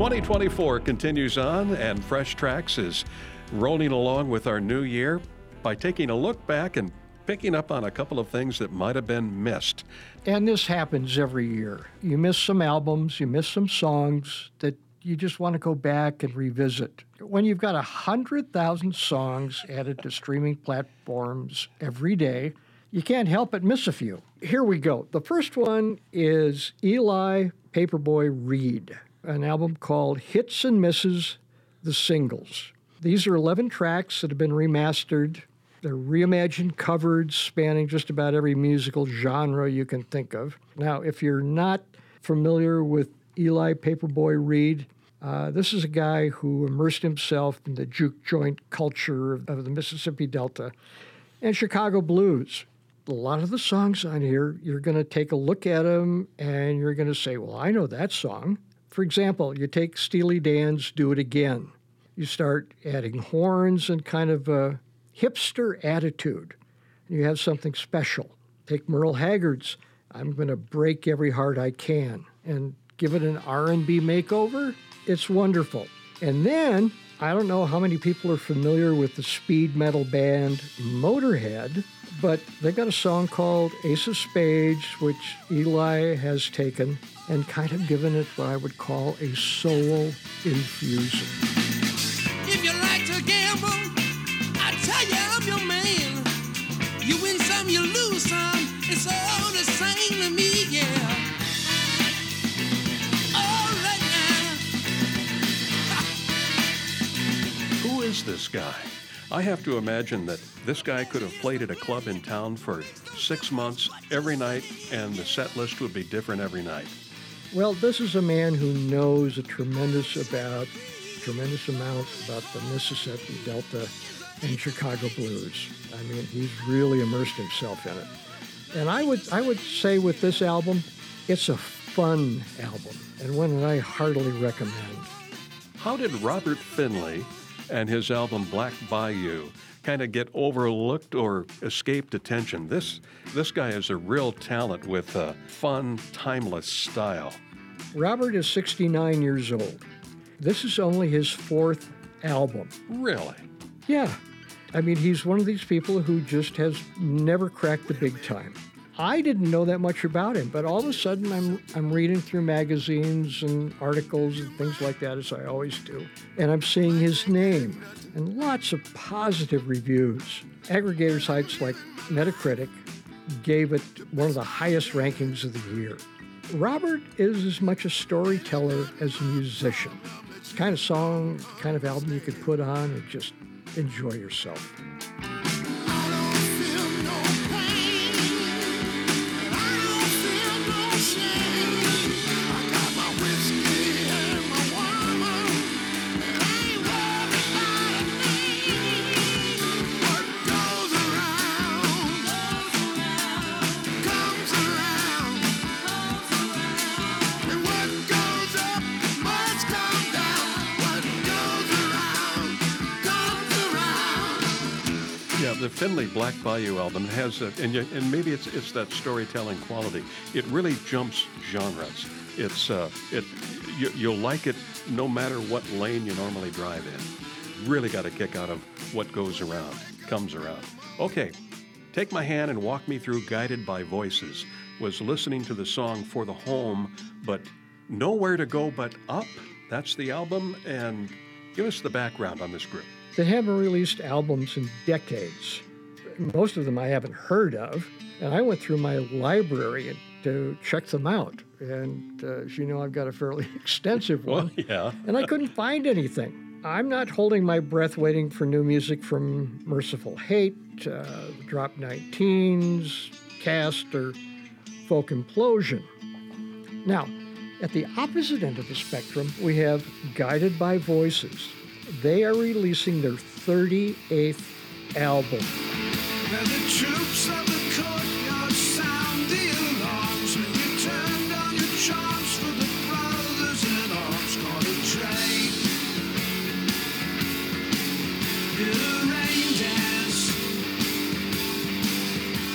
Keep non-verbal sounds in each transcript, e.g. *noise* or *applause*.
2024 continues on, and Fresh Tracks is rolling along with our new year by taking a look back and picking up on a couple of things that might have been missed. And this happens every year. You miss some albums, you miss some songs that you just want to go back and revisit. When you've got 100,000 songs added to streaming platforms every day, you can't help but miss a few. Here we go. The first one is Eli Paperboy Reed an album called Hits and Misses The Singles. These are 11 tracks that have been remastered. They're reimagined, covered, spanning just about every musical genre you can think of. Now, if you're not familiar with Eli Paperboy Reed, uh, this is a guy who immersed himself in the juke joint culture of, of the Mississippi Delta and Chicago blues. A lot of the songs on here, you're going to take a look at them and you're going to say, Well, I know that song. For example, you take Steely Dan's Do It Again. You start adding horns and kind of a hipster attitude. You have something special. Take Merle Haggard's I'm going to break every heart I can and give it an R&B makeover. It's wonderful. And then I don't know how many people are familiar with the speed metal band Motorhead, but they've got a song called Ace of Spades, which Eli has taken and kind of given it what I would call a soul infusion. If you like to gamble, I tell you I'm your man. You win some, you lose some. It's all the same to me, yeah. All right. *laughs* Who is this guy? I have to imagine that this guy could have played at a club in town for six months every night, and the set list would be different every night. Well, this is a man who knows a tremendous about, tremendous amount about the Mississippi Delta and Chicago blues. I mean, he's really immersed himself in it. And I would, I would say with this album, it's a fun album and one that I heartily recommend. How did Robert Finley and his album Black Bayou kind of get overlooked or escaped attention. This this guy is a real talent with a fun, timeless style. Robert is 69 years old. This is only his fourth album. Really? Yeah. I mean, he's one of these people who just has never cracked the big time. I didn't know that much about him, but all of a sudden I'm, I'm reading through magazines and articles and things like that, as I always do, and I'm seeing his name and lots of positive reviews. Aggregator sites like Metacritic gave it one of the highest rankings of the year. Robert is as much a storyteller as a musician. It's kind of song, kind of album you could put on and just enjoy yourself. The Finley Black Bayou album has, a, and, you, and maybe it's it's that storytelling quality. It really jumps genres. It's uh, it you, you'll like it no matter what lane you normally drive in. Really got a kick out of what goes around, comes around. Okay, take my hand and walk me through Guided by Voices. Was listening to the song For the Home, but nowhere to go but up. That's the album, and give us the background on this group. They haven't released albums in decades. Most of them I haven't heard of. And I went through my library to check them out. And uh, as you know, I've got a fairly *laughs* extensive one. Well, yeah. and I couldn't find anything. I'm not holding my breath waiting for new music from Merciful Hate, uh, Drop 19s, Cast, or Folk Implosion. Now, at the opposite end of the spectrum, we have Guided by Voices they are releasing their 38th album.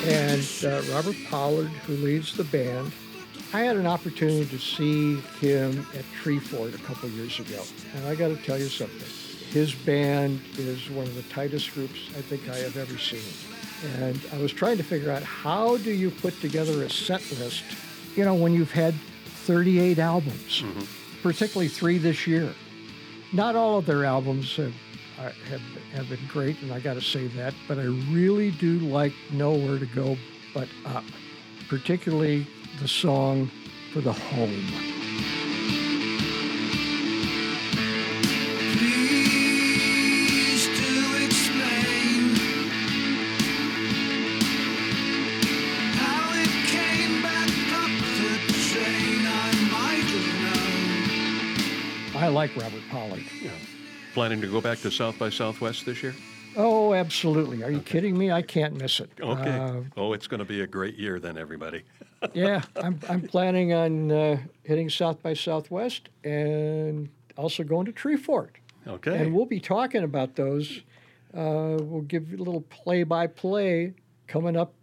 And uh, Robert Pollard, who leads the band, I had an opportunity to see him at Treefort a couple years ago, and I got to tell you something. His band is one of the tightest groups I think I have ever seen. And I was trying to figure out how do you put together a set list, you know, when you've had 38 albums, mm-hmm. particularly three this year. Not all of their albums have, uh, have, have been great, and I got to say that, but I really do like Nowhere to Go But Up, particularly the song for the home. I like Robert Pollard. Yeah. Planning to go back to South by Southwest this year? Oh, absolutely. Are you kidding me? I can't miss it. Okay. Uh, oh, it's going to be a great year then, everybody. *laughs* yeah, I'm, I'm planning on uh, hitting South by Southwest and also going to Treefort. Okay. And we'll be talking about those. Uh, we'll give you a little play by play coming up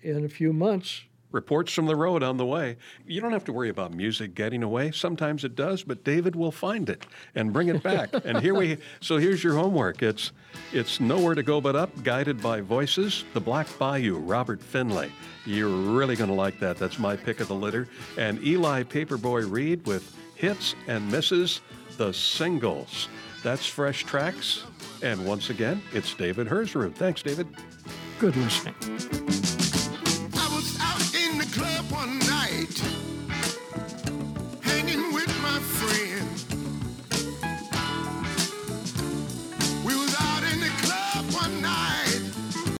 in a few months. Reports from the road on the way. You don't have to worry about music getting away. Sometimes it does, but David will find it and bring it back. *laughs* and here we so here's your homework. It's it's nowhere to go but up, guided by voices. The Black Bayou, Robert Finley. You're really going to like that. That's my pick of the litter. And Eli Paperboy Reed with hits and misses, the singles. That's fresh tracks. And once again, it's David Hersrud. Thanks, David. Good listening.